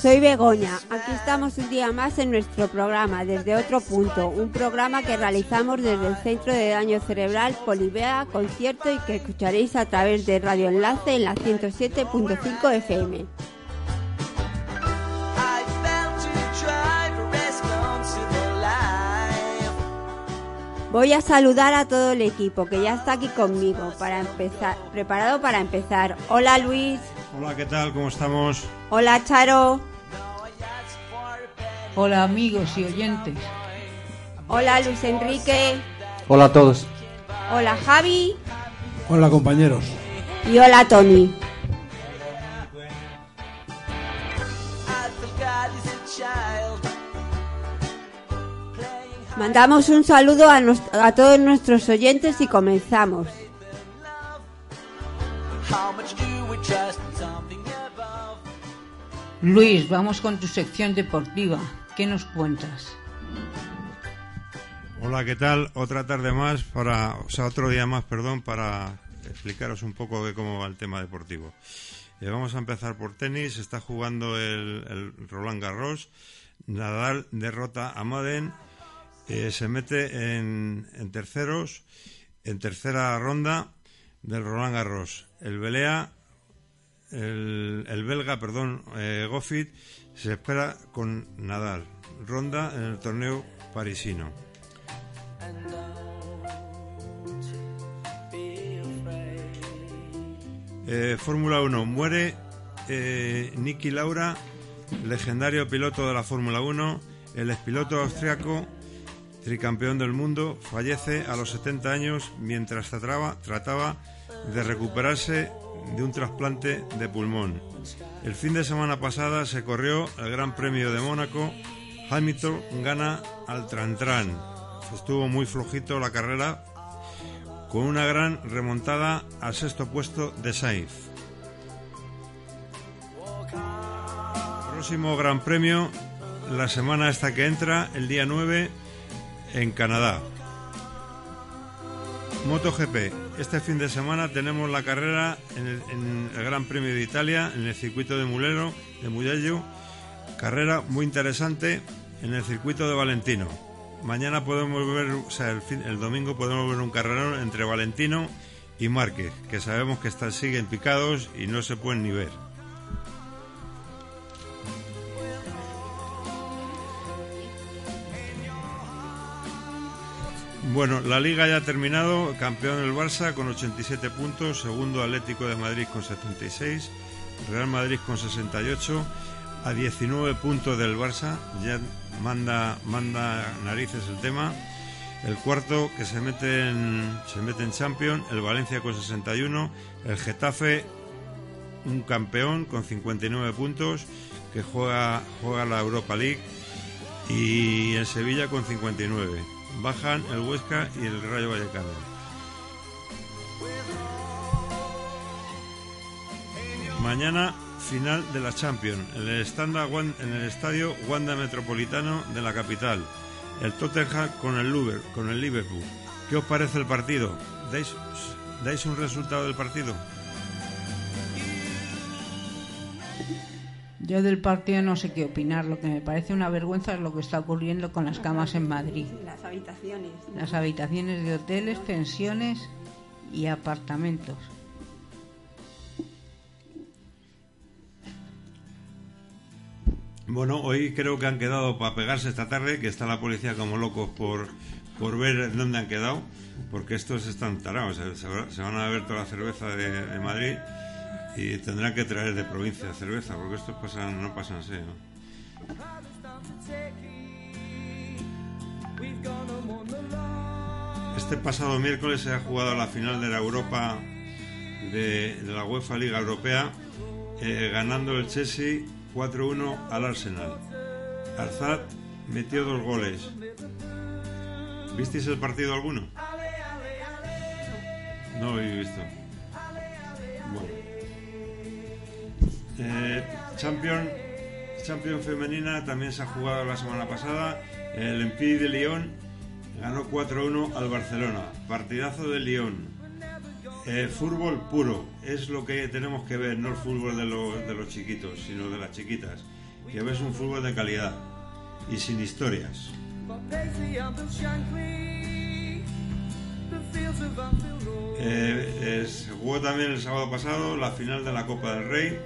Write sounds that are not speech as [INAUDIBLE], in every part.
soy Begoña. Aquí estamos un día más en nuestro programa Desde Otro Punto, un programa que realizamos desde el Centro de Daño Cerebral Polivea Concierto y que escucharéis a través de Radio Enlace en la 107.5 FM. Voy a saludar a todo el equipo que ya está aquí conmigo para empezar, preparado para empezar. Hola Luis. Hola, ¿qué tal? ¿Cómo estamos? Hola Charo. Hola amigos y oyentes. Hola Luis Enrique. Hola a todos. Hola Javi. Hola compañeros. Y hola Tony. Mandamos un saludo a, a todos nuestros oyentes y comenzamos. Luis, vamos con tu sección deportiva. ¿Qué nos cuentas? Hola, ¿qué tal? Otra tarde más para, o sea, otro día más, perdón, para explicaros un poco de cómo va el tema deportivo. Eh, vamos a empezar por tenis. Está jugando el, Roland Garros. Nadal derrota a Maden. Eh, se mete en, terceros, en tercera ronda del Roland Garros. El Belea el, belga, perdón, eh, Goffit, se espera con Nadal. Ronda en el torneo parisino. Eh, Fórmula 1. Muere eh, Niki Laura, legendario piloto de la Fórmula 1. El expiloto austriaco, tricampeón del mundo, fallece a los 70 años mientras trataba de recuperarse de un trasplante de pulmón. El fin de semana pasada se corrió el Gran Premio de Mónaco. Hamilton gana al Trantran. Estuvo muy flojito la carrera con una gran remontada al sexto puesto de Sainz. Próximo Gran Premio la semana esta que entra, el día 9, en Canadá. MotoGP. Este fin de semana tenemos la carrera en el, Gran Premio de Italia, en el circuito de Mulero, de Mugello. Carrera muy interesante en el circuito de Valentino. Mañana podemos ver, o sea, el, el domingo podemos ver un carrerón entre Valentino y Márquez, que sabemos que están, siguen picados y no se pueden ni ver. Bueno, la liga ya ha terminado, campeón el Barça con 87 puntos, segundo Atlético de Madrid con 76, Real Madrid con 68, a 19 puntos del Barça, ya manda, manda narices el tema. El cuarto que se mete en, se mete en Champions, el Valencia con 61, el Getafe un campeón con 59 puntos que juega, juega la Europa League y el Sevilla con 59 bajan el Huesca y el Rayo Vallecano. Mañana final de la Champions en el, estadio Wanda Metropolitano de la capital. El Tottenham con el, con el Liverpool. ¿Qué os parece el partido? ¿Dais, ¿Dais un resultado del partido? Yo del partido no sé qué opinar. Lo que me parece una vergüenza es lo que está ocurriendo con las camas en Madrid. Las habitaciones. Las habitaciones de hoteles, pensiones y apartamentos. Bueno, hoy creo que han quedado para pegarse esta tarde, que está la policía como locos por, por ver dónde han quedado, porque estos están tarados, se, van a ver toda la cerveza de Madrid y tendrán que traer de provincia cerveza, porque estos pasan, no pasan así, Este pasado miércoles se ha jugado la final de la Europa de, la UEFA Liga Europea, eh, ganando el Chelsea 4-1 al Arsenal. Arzat metió dos goles. ¿Visteis el partido alguno? No lo he visto. Eh, Champion, Champion femenina también se ha jugado la semana pasada. El Empire de Lyon ganó 4-1 al Barcelona. Partidazo de Lyon. Eh, fútbol puro, es lo que tenemos que ver, no el fútbol de los, de los chiquitos, sino de las chiquitas. Que ves un fútbol de calidad y sin historias. Eh, se jugó también el sábado pasado la final de la Copa del Rey.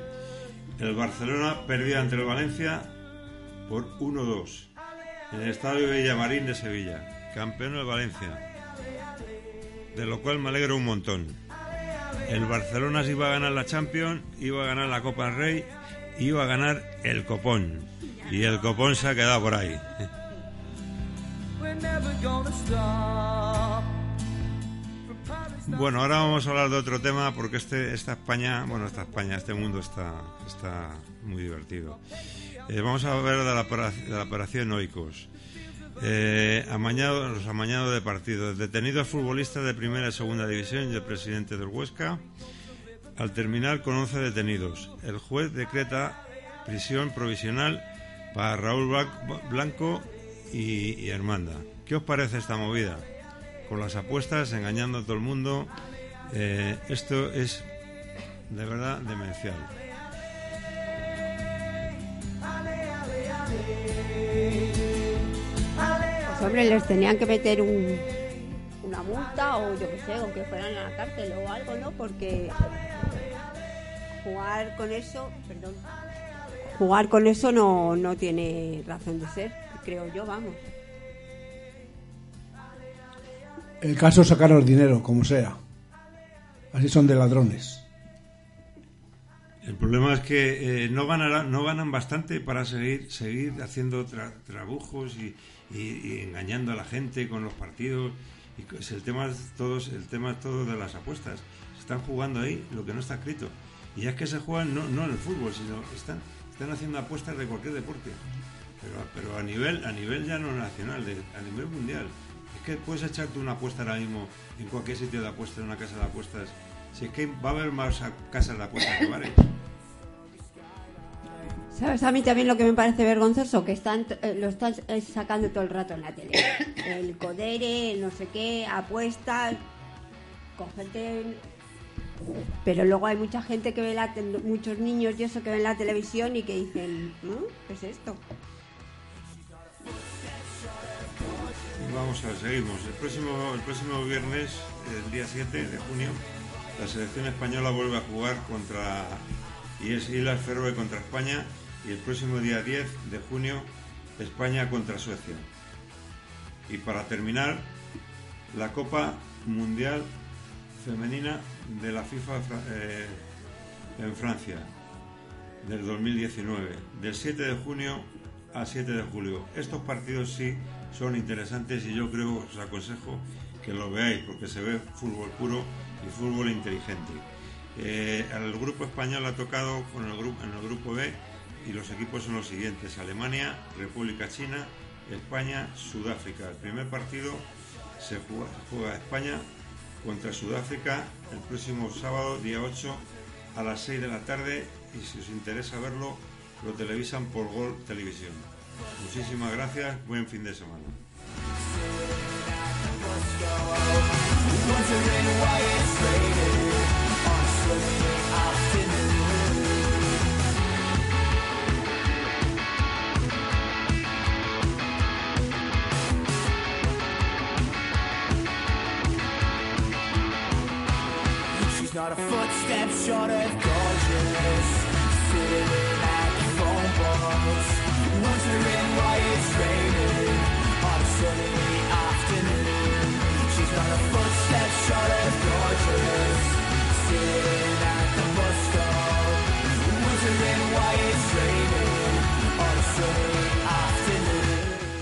El Barcelona perdió ante el Valencia por 1-2 en el Estadio Villamarín de Sevilla. Campeón el Valencia. De lo cual me alegro un montón. El Barcelona se iba a ganar la Champions, iba a ganar la Copa del Rey, iba a ganar el Copón. Y el Copón se ha quedado por ahí. Bueno, ahora vamos a hablar de otro tema porque este, esta España, bueno, esta España, este mundo está, está muy divertido. Eh, vamos a ver de la, operación Oikos. Eh, amañado, los amañados de partidos. Detenidos futbolistas de primera y segunda división y el presidente del Huesca. Al terminar con 11 detenidos. El juez decreta prisión provisional para Raúl Blanco y, y Hermanda. ¿Qué os parece esta movida? Con las apuestas, engañando a todo el mundo. Eh, esto es de verdad demencial. Pues hombre, les tenían que meter un, una multa o yo qué sé, o que fueran a la cárcel o algo, ¿no? Porque jugar con eso, perdón, jugar con eso no, no tiene razón de ser, creo yo, vamos. El caso es sacar el dinero, como sea. Así son de ladrones. El problema es que eh, no, no ganan bastante para seguir, seguir haciendo tra- trabujos y, engañando a la gente con los partidos. Y es el tema todos, el tema todo de las apuestas. Se están jugando ahí lo que no está escrito. Y es que se juegan no, no en el fútbol, sino están, están haciendo apuestas de cualquier deporte. Pero, pero a nivel, a nivel ya no nacional, a nivel mundial. Es que puedes echarte una apuesta ahora mismo en cualquier sitio de apuestas, en una casa de apuestas. Si es que va a haber más casas de apuestas que bares. ¿Sabes a mí también lo que me parece vergonzoso? Que están eh, lo están sacando todo el rato en la tele. El codere, el no sé qué, apuestas, con gente... Pero luego hay mucha gente que ve la muchos niños y eso que ven la televisión y que dicen, ¿no? ¿Qué es esto? Vamos a ver, seguimos. El próximo, viernes, el día 7 de junio, la selección española vuelve a jugar contra Islas Feroe contra España y el próximo día 10 de junio España contra Suecia. Y para terminar, la Copa Mundial Femenina de la FIFA eh, en Francia del 2019, del 7 de junio al 7 de julio. Estos partidos sí son interesantes y yo creo, os aconsejo que lo veáis porque se ve fútbol puro y fútbol inteligente. Eh, al grupo español ha tocado con el grupo, en el grupo B y los equipos son los siguientes: Alemania, República China, España, Sudáfrica. El primer partido se juega, juega España contra Sudáfrica el próximo sábado, día 8, a las 6 de la tarde. Y si os interesa verlo, lo televisan por Gol Televisión. Muchísimas gracias, buen fin de semana. Not a footstep short of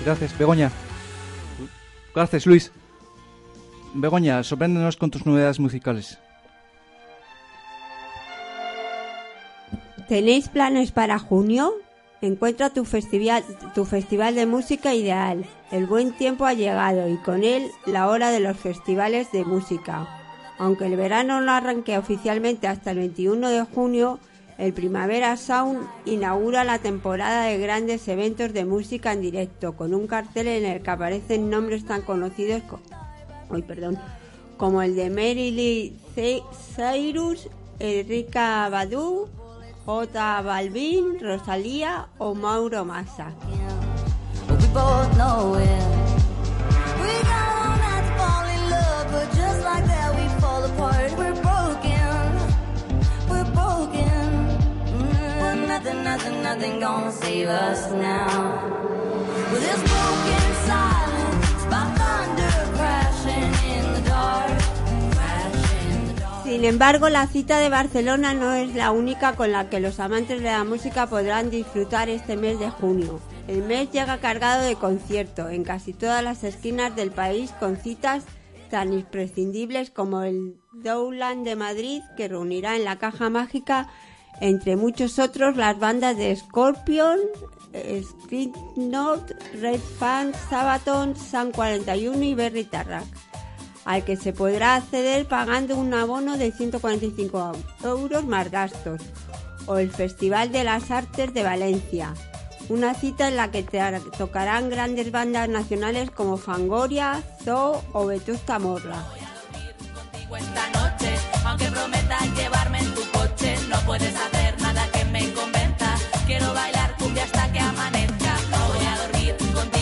Gracias, Begoña. Gracias, Luis. Begoña, sorpréndenos con tus novedades musicales. ¿Tenéis planes para junio? Encuentra tu festival, tu festival de música ideal. El buen tiempo ha llegado y con él la hora de los festivales de música. Aunque el verano no arranque oficialmente hasta el 21 de junio, El Primavera Sound inaugura la temporada de grandes eventos de música en directo, con un cartel en el que aparecen nombres tan conocidos como el de Ce- Cyrus, Enrica Badu, J Balvin, Rosalía o Mauro Massa. Sin embargo, la cita de Barcelona no es la única con la que los amantes de la música podrán disfrutar este mes de junio. El mes llega cargado de conciertos en casi todas las esquinas del país con citas tan imprescindibles como el Dowland de Madrid que reunirá en la caja mágica entre muchos otros las bandas de Scorpion, eh, Slipknot, Red Fan, Sabaton, San 41 y Berry Tarrac al que se podrá acceder pagando un abono de 145 euros más gastos, o el Festival de las Artes de Valencia, una cita en la que tocarán grandes bandas nacionales como Fangoria, Zoo o Vetusta Morla.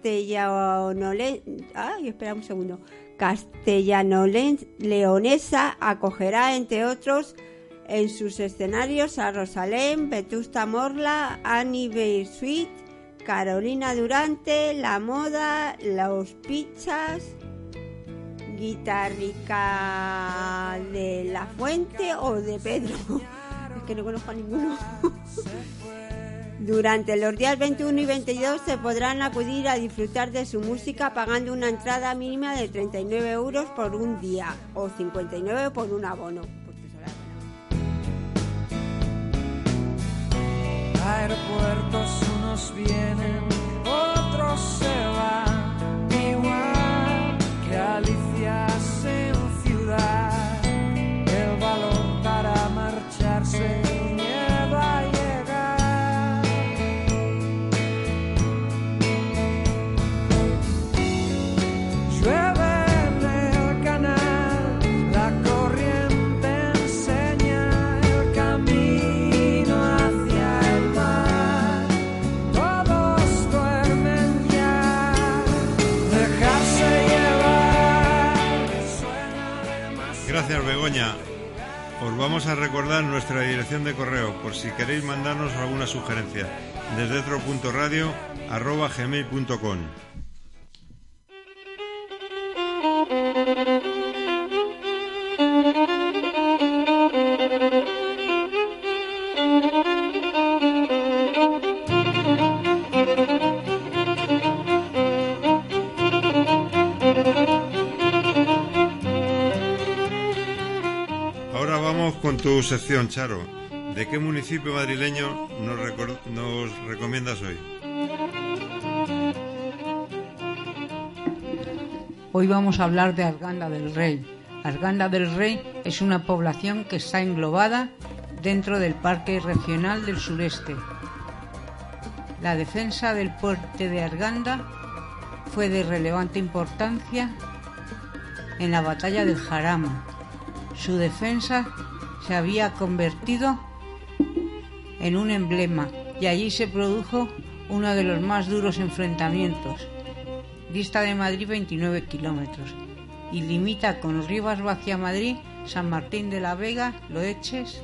castellanole... Ay, espera un segundo. Castellano-leonesa acogerá, entre otros, en sus escenarios a Rosalén, Vetusta Morla, Annie Sweet, Carolina Durante, La Moda, Los Pichas, Guitarrica de la Fuente o de Pedro. [LAUGHS] Es que no conozco a ninguno. [LAUGHS] Durante los días 21 y 22 se podrán acudir a disfrutar de su música pagando una entrada mínima de 39 euros por un día o 59 por un abono. Aeropuertos unos vienen, otros se van, igual que alicias en ciudad. El valor para marcharse, Begoña. Os vamos a recordar nuestra dirección de correo por si queréis mandarnos alguna sugerencia. Desde otro.radio arroba gmail.com. sección, Charo. ¿De qué municipio madrileño nos recomiendas hoy? Hoy vamos a hablar de Arganda del Rey. Arganda del Rey es una población que está englobada dentro del Parque Regional del Sureste. La defensa del puente de Arganda fue de relevante importancia en la batalla del Jarama. Su defensa se había convertido en un emblema y allí se produjo uno de los más duros enfrentamientos. Dista de Madrid 29 kilómetros y limita con Rivas Vacia Madrid, San Martín de la Vega, Loeches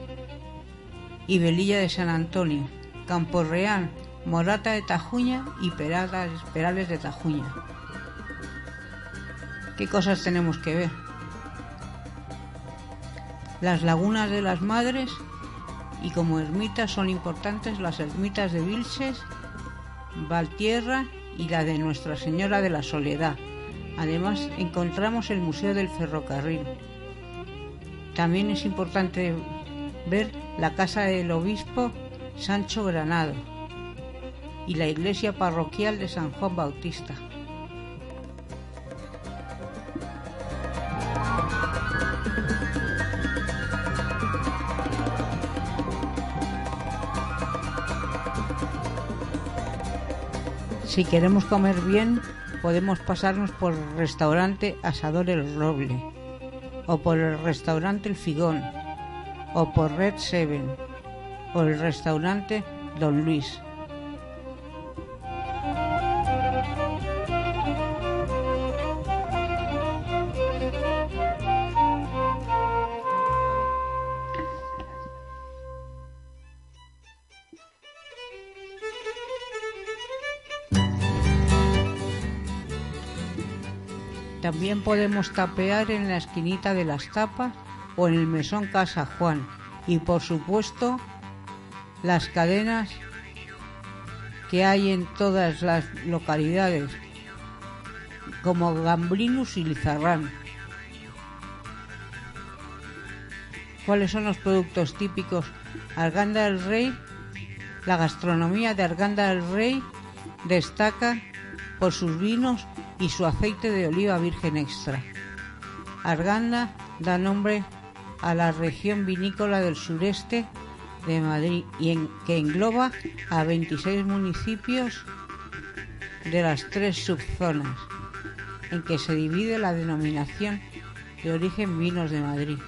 y Velilla de San Antonio, Campo Real, Morata de Tajuña y Perales de Tajuña. ¿Qué cosas tenemos que ver? Las lagunas de las Madres y como ermitas son importantes las ermitas de Vilches Valtierra y la de Nuestra Señora de la Soledad. Además, encontramos el Museo del Ferrocarril. También es importante ver la casa del obispo Sancho Granado y la iglesia parroquial de San Juan Bautista. Si queremos comer bien, podemos pasarnos por el restaurante Asador El Roble, o por el restaurante El Figón, o por Red Seven, o el restaurante Don Luis. Podemos tapear en la esquinita de las tapas o en el mesón Casa Juan. Y por supuesto, las cadenas que hay en todas las localidades, como Gambrinus y Lizarrán. ¿Cuáles son los productos típicos? Arganda del Rey, la gastronomía de Arganda del Rey destaca por sus vinos y su aceite de oliva virgen extra. Arganda da nombre a la región vinícola del sureste de Madrid y que engloba a 26 municipios de las tres subzonas en que se divide la denominación de origen vinos de Madrid.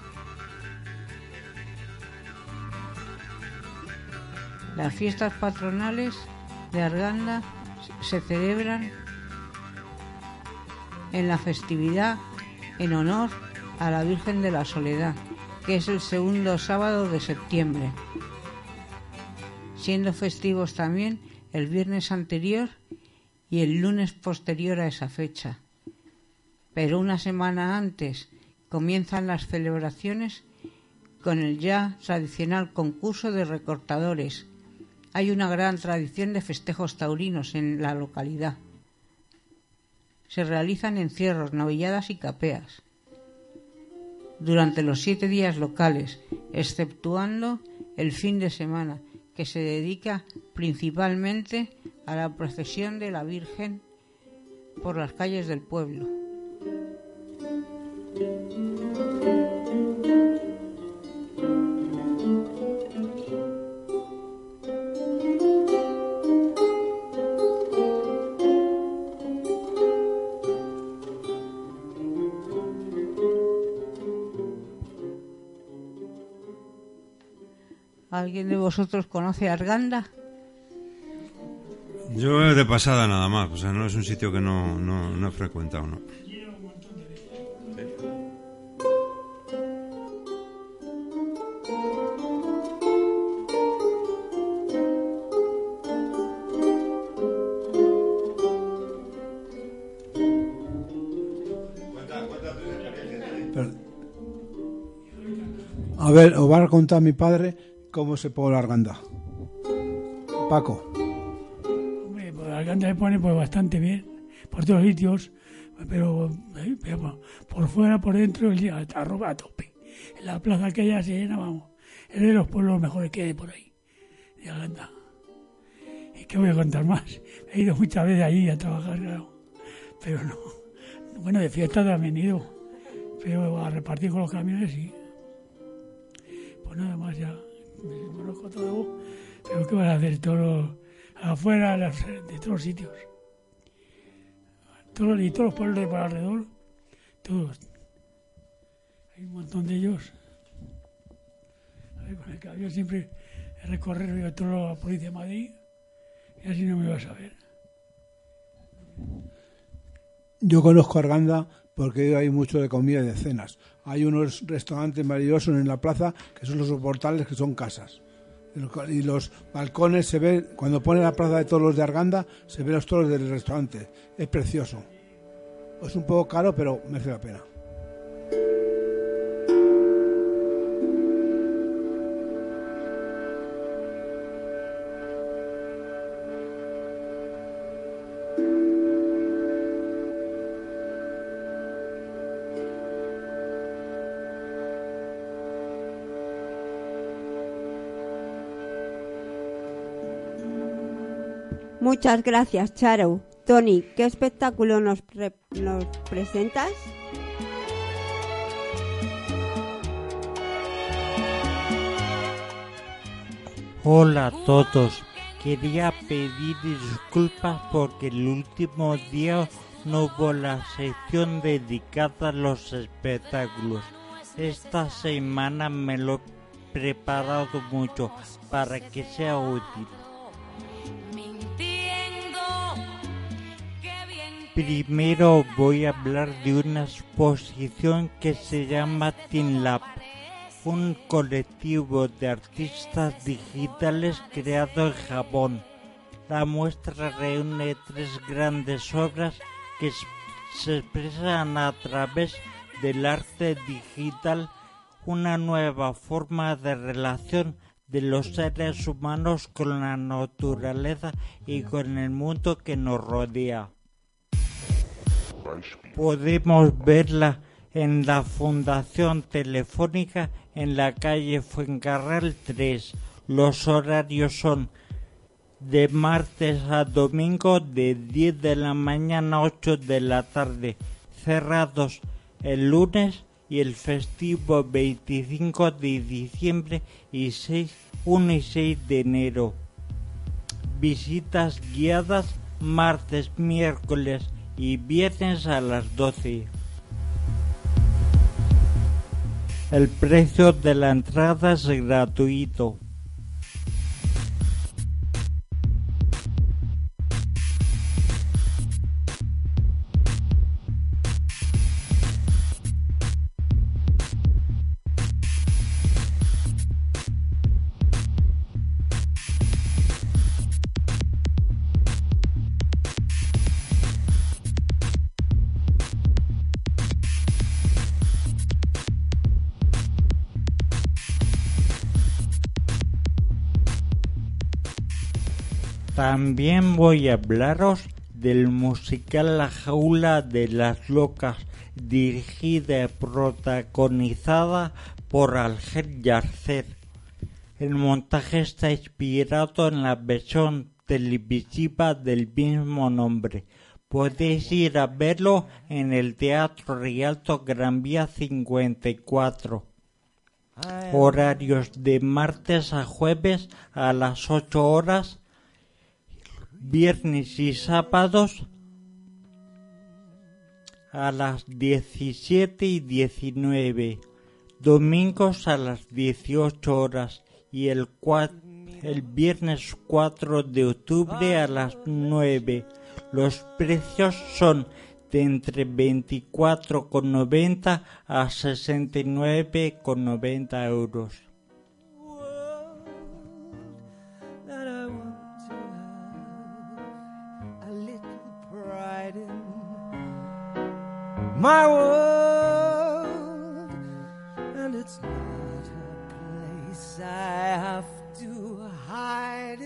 Las fiestas patronales de Arganda se celebran en la festividad en honor a la Virgen de la Soledad, que es el segundo sábado de septiembre, siendo festivos también el viernes anterior y el lunes posterior a esa fecha. Pero una semana antes comienzan las celebraciones con el ya tradicional concurso de recortadores. Hay una gran tradición de festejos taurinos en la localidad se realizan encierros, novilladas y capeas durante los siete días locales, exceptuando el fin de semana, que se dedica principalmente a la procesión de la Virgen por las calles del pueblo. ¿Alguien de vosotros conoce Arganda? Yo de pasada nada más, o sea, no es un sitio que no, no, no he frecuentado, ¿no? A ver, os va a contar mi padre cómo se pone la arganda. Paco, Hombre, pues Arganda se pone pues bastante bien, por todos sitios, pero, eh, por- fuera, por dentro, está a tope. En la plaza aquella se llena, vamos, es de los pueblos mejores que hay por ahí, de Arganda. ¿Y qué voy a contar más? He ido muchas veces allí a trabajar, claro, pero no. Bueno, de fiesta también he ido, pero a repartir con los camiones sí. Me conozco todo, pero ¿qué van a hacer todos afuera de todos los sitios? Todos, y todos los pueblos de por alrededor, todos. Hay un montón de ellos. A ver, con el camión siempre recorrer veo toda la policía de Madrid y así no me vas a ver. yo conozco Arganda porque hay mucho de comida y de cenas. Hay unos restaurantes maravillosos en la plaza que son los portales que son casas. Y los balcones se ven, cuando pone la plaza de toros de Arganda, se ven los toros del restaurante. Es precioso. Es un poco caro, pero merece la pena. Muchas gracias, Charo. Tony, ¿qué espectáculo nos, pre- nos presentas? Hola a todos. Quería pedir disculpas porque el último día no hubo la sección dedicada a los espectáculos. Esta semana me lo he preparado mucho para que sea útil. Primero voy a hablar de una exposición que se llama Teen Lab, un colectivo de artistas digitales creado en Japón. La muestra reúne tres grandes obras que se expresan a través del arte digital, una nueva forma de relación de los seres humanos con la naturaleza y con el mundo que nos rodea. Podemos verla en la Fundación Telefónica en la calle Fuencarral 3. Los horarios son de martes a domingo de 10 de la mañana a 8 de la tarde, cerrados el lunes y el festivo 25 de diciembre y 6, 1 y 6 de enero. Visitas guiadas martes, miércoles y viernes a las 12. El precio de la entrada es gratuito. También voy a hablaros del musical La jaula de las locas, dirigida y protagonizada por Alger Yarcer. El montaje está inspirado en la versión televisiva del mismo nombre. Podéis ir a verlo en el Teatro Rialto Gran Vía 54. Horarios de martes a jueves a las 8 horas, viernes y sábados a las 17 y 19, domingos a las 18 horas y el, el viernes 4 de octubre a las 9. Los precios son de entre 24,90 a 69,90 euros. My world, and it's not a place I have to hide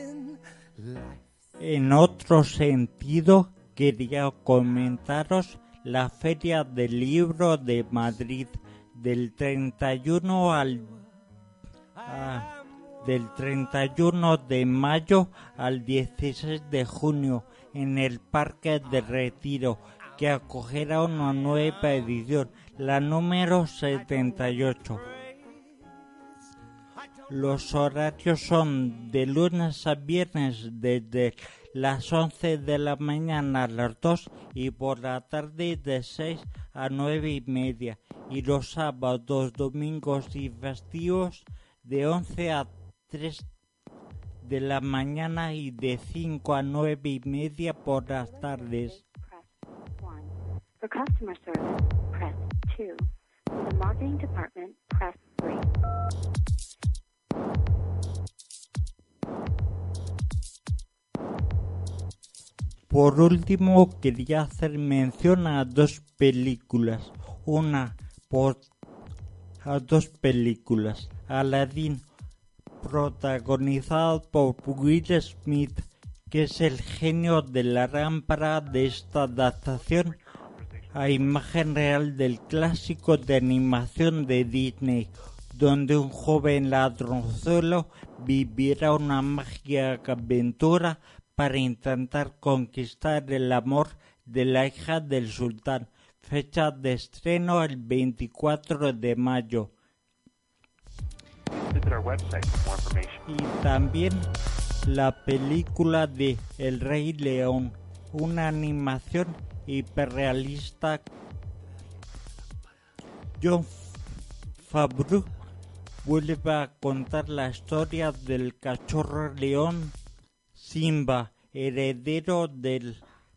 En otro sentido, quería comentaros la Feria del Libro de Madrid del 31 al ah, del 31 de mayo al 16 de junio en el Parque de Retiro que acogerá una nueva edición, la número 78. Los horarios son de lunes a viernes desde las 11 de la mañana a las 2 y por la tarde de 6 a 9 y media y los sábados, domingos y festivos de 11 a 3 de la mañana y de 5 a 9 y media por las tardes. For customer service, press 2. For the marketing department, press 3. Por último, quería hacer mención a dos películas. Una por a dos películas. Aladdin, protagonizada por Will Smith, que es el genio de la lámpara de esta adaptación a imagen real del clásico de animación de Disney, donde un joven ladronzuelo vivirá una mágica aventura para intentar conquistar el amor de la hija del sultán. Fecha de estreno el 24 de mayo. Y también la película de El Rey León, una animación hiperrealista. John Favreau vuelve a contar la historia del cachorro león Simba, heredero del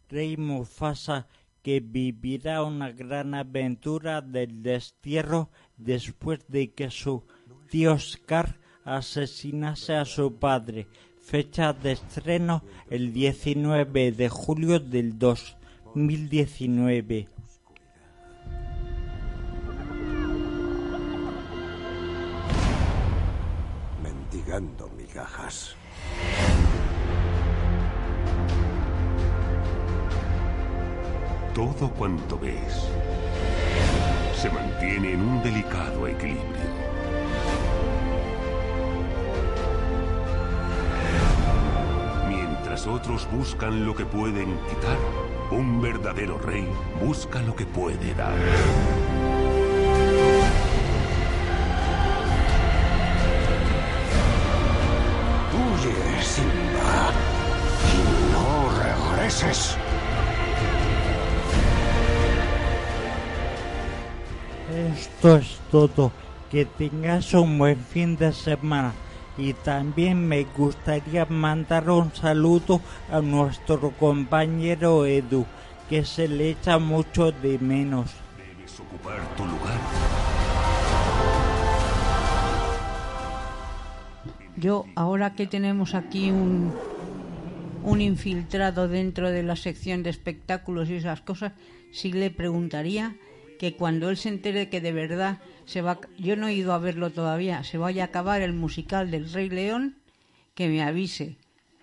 rey Mufasa, que vivirá una gran aventura del destierro después de que su tío Scar asesinase a su padre. Fecha de estreno el 19 de julio del 2019. mendigando migajas. Todo cuanto ves se mantiene en un delicado equilibrio. Mientras otros buscan lo que pueden quitar, un verdadero rey busca lo que puede dar. Huye, Simba. Y no regreses. Esto es todo. Que tengas un buen fin de semana. Y también me gustaría mandar un saludo a nuestro compañero Edu, que se le echa mucho de menos. Debes ocupar tu lugar. Yo, ahora que tenemos aquí un, un infiltrado dentro de la sección de espectáculos y esas cosas, sí le preguntaría que cuando él se entere que de verdad se va, yo no he ido a verlo todavía, se vaya a acabar el musical del Rey León, que me avise,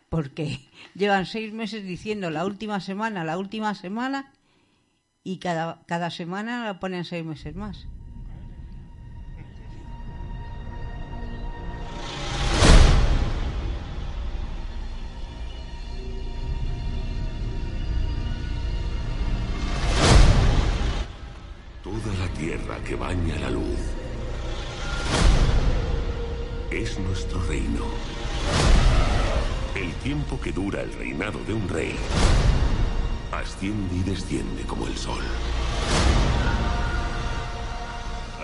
porque [LAUGHS] llevan seis meses diciendo la última semana, la última semana, y cada, cada semana la ponen seis meses más. Tierra que baña la luz es nuestro reino. El tiempo que dura el reinado de un rey asciende y desciende como el sol.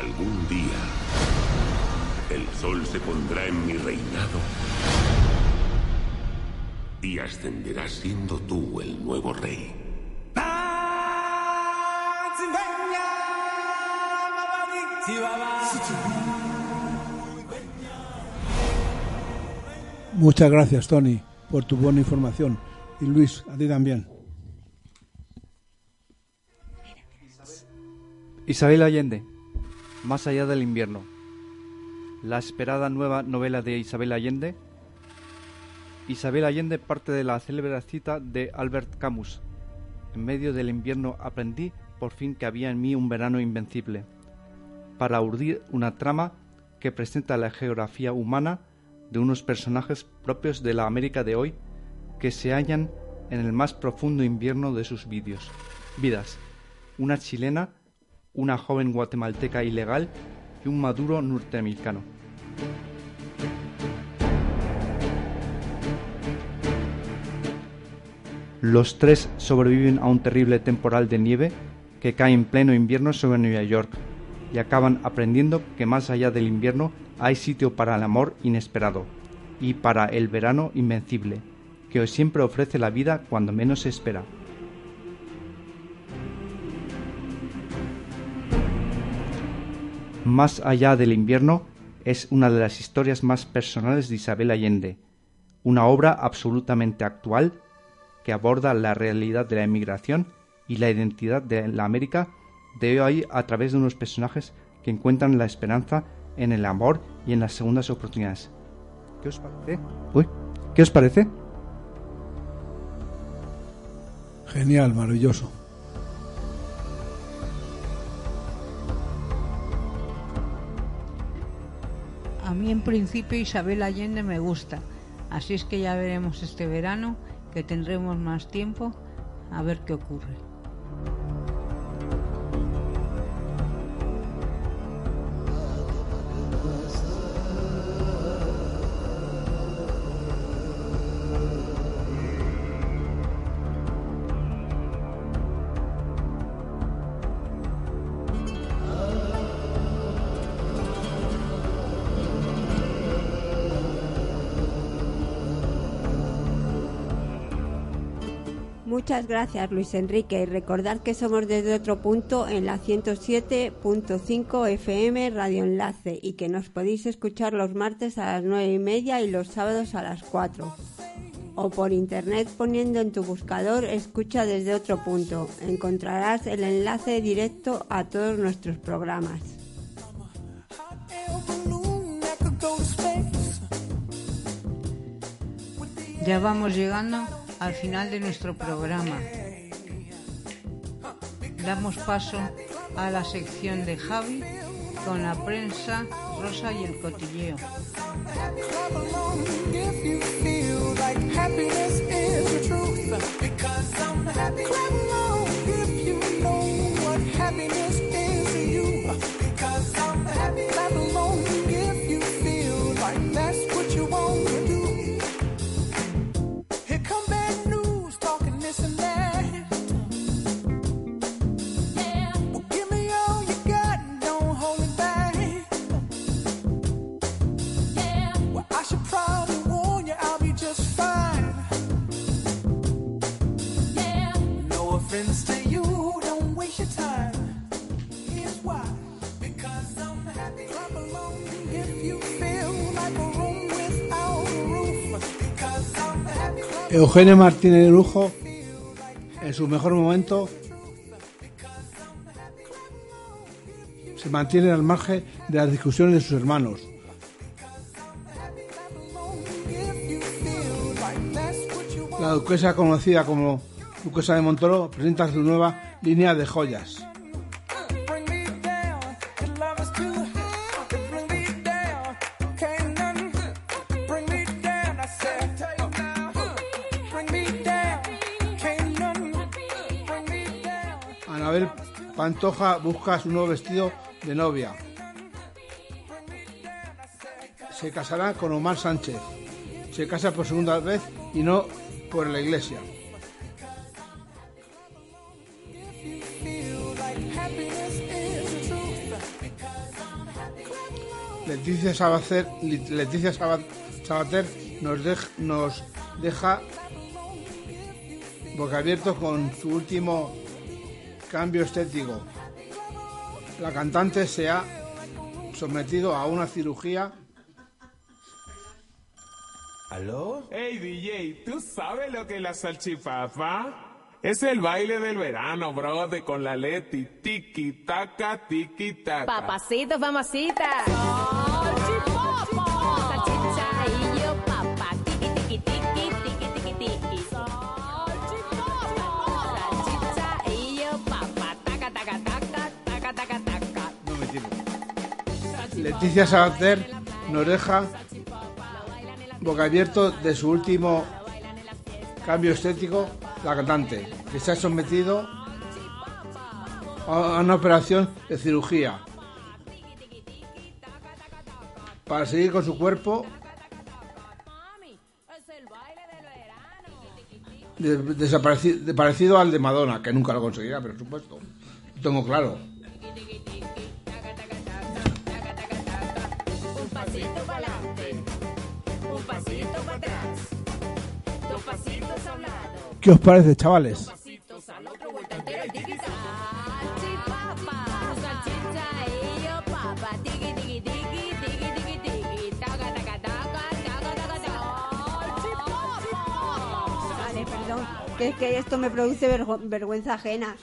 Algún día el sol se pondrá en mi reinado y ascenderás siendo tú el nuevo rey. Muchas gracias, Tony, por tu buena información. Y Luis, a ti también. Isabel Allende, Más allá del invierno. La esperada nueva novela de Isabel Allende. Isabel Allende parte de la célebre cita de Albert Camus. En medio del invierno aprendí por fin que había en mí un verano invencible. Para urdir una trama que presenta la geografía humana de unos personajes propios de la América de hoy que se hallan en el más profundo invierno de sus vídeos. vidas. Una chilena, una joven guatemalteca ilegal y un maduro norteamericano. Los tres sobreviven a un terrible temporal de nieve que cae en pleno invierno sobre Nueva York y acaban aprendiendo que más allá del invierno hay sitio para el amor inesperado y para el verano invencible, que siempre ofrece la vida cuando menos se espera. Más allá del invierno es una de las historias más personales de Isabel Allende, una obra absolutamente actual que aborda la realidad de la emigración y la identidad de la América de hoy a través de unos personajes que encuentran la esperanza en el amor y en las segundas oportunidades. ¿Qué os parece? Uy, ¿qué os parece? Genial, maravilloso. A mí en principio Isabel Allende me gusta, así es que ya veremos este verano que tendremos más tiempo a ver qué ocurre. Muchas gracias Luis Enrique y recordar que somos desde otro punto en la 107.5 FM Radio Enlace y que nos podéis escuchar los martes a las 9 y media y los sábados a las 4 o por internet poniendo en tu buscador escucha desde otro punto. Encontrarás el enlace directo a todos nuestros programas. Ya vamos llegando al final de nuestro programa. Damos paso a la sección de Javi con la prensa, Rosa y el cotilleo. Eugenio Martínez de Lujo, en su mejor momento, se mantiene al margen de las discusiones de sus hermanos. La duquesa conocida como Duquesa de Montoro presenta su nueva línea de joyas. Pantoja busca su nuevo vestido de novia. Se casará con Omar Sánchez. Se casa por segunda vez y no por la iglesia. Leticia Sabater, nos, nos deja boquiabiertos con su último cambio estético. La cantante se ha sometido a una cirugía ¿Aló? Hey DJ, ¿tú sabes lo que es la salchipapa? Es el baile del verano, brother, con la Leti. Tiki, taca, tiki, taca. Papacito, mamacita. Leticia Sabater nos deja boca abierto de su último cambio estético, la cantante, que se ha sometido a una operación de cirugía para seguir con su cuerpo de- desapareci- de- parecido al de Madonna, que nunca lo conseguirá, pero supuesto. Lo tengo claro. Taca, taca. Vale, perdón, que es que esto me produce vergüenza ajena.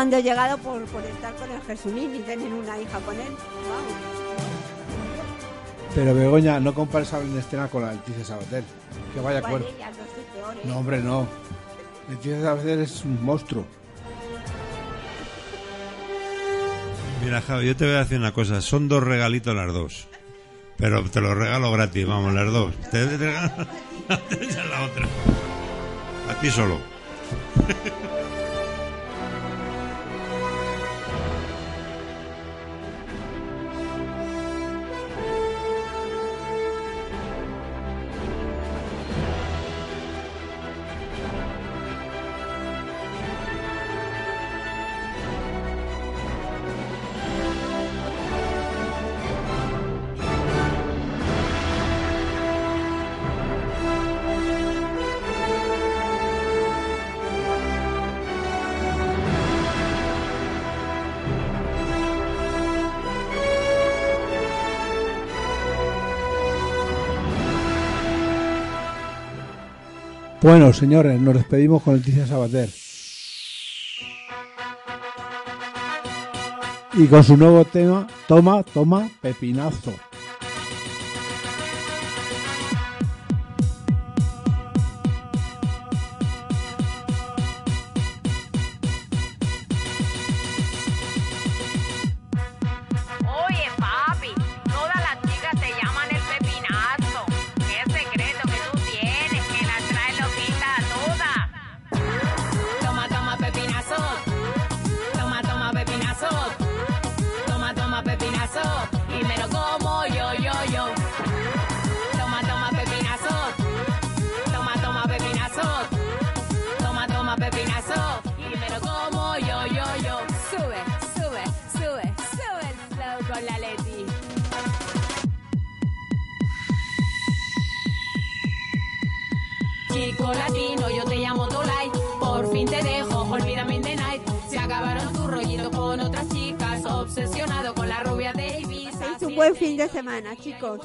Llegado a donde he llegado por, por estar con el Jesunín y tener una hija con él. Vamos. Pero Begoña, no compares a Ernestina con la Leticia Sabater. Que vaya cuerpo. ellas no hombre, no. Leticia Sabater es un monstruo. Mira, Javi, yo te voy a decir una cosa. Son dos regalitos las dos. Pero te los regalo gratis, vamos, las dos. Te te regalo [LAUGHS] la otra. A ti solo. [LAUGHS] Bueno, señores, nos despedimos con Leticia Sabater. Y con su nuevo tema, Toma, Toma, Pepinazo. Obsesionado con la rubia Ibiza. Es un buen fin de semana, chicos.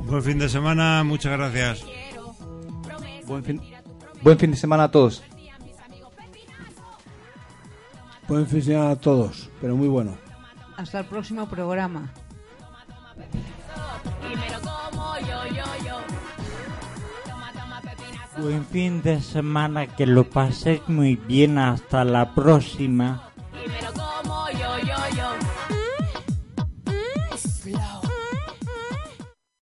Buen fin de semana, muchas gracias. Buen fin, buen fin de semana a todos. Buen fin de semana a todos, pero muy bueno. Hasta el próximo programa. Buen fin de semana, que lo paséis muy bien. Hasta la próxima.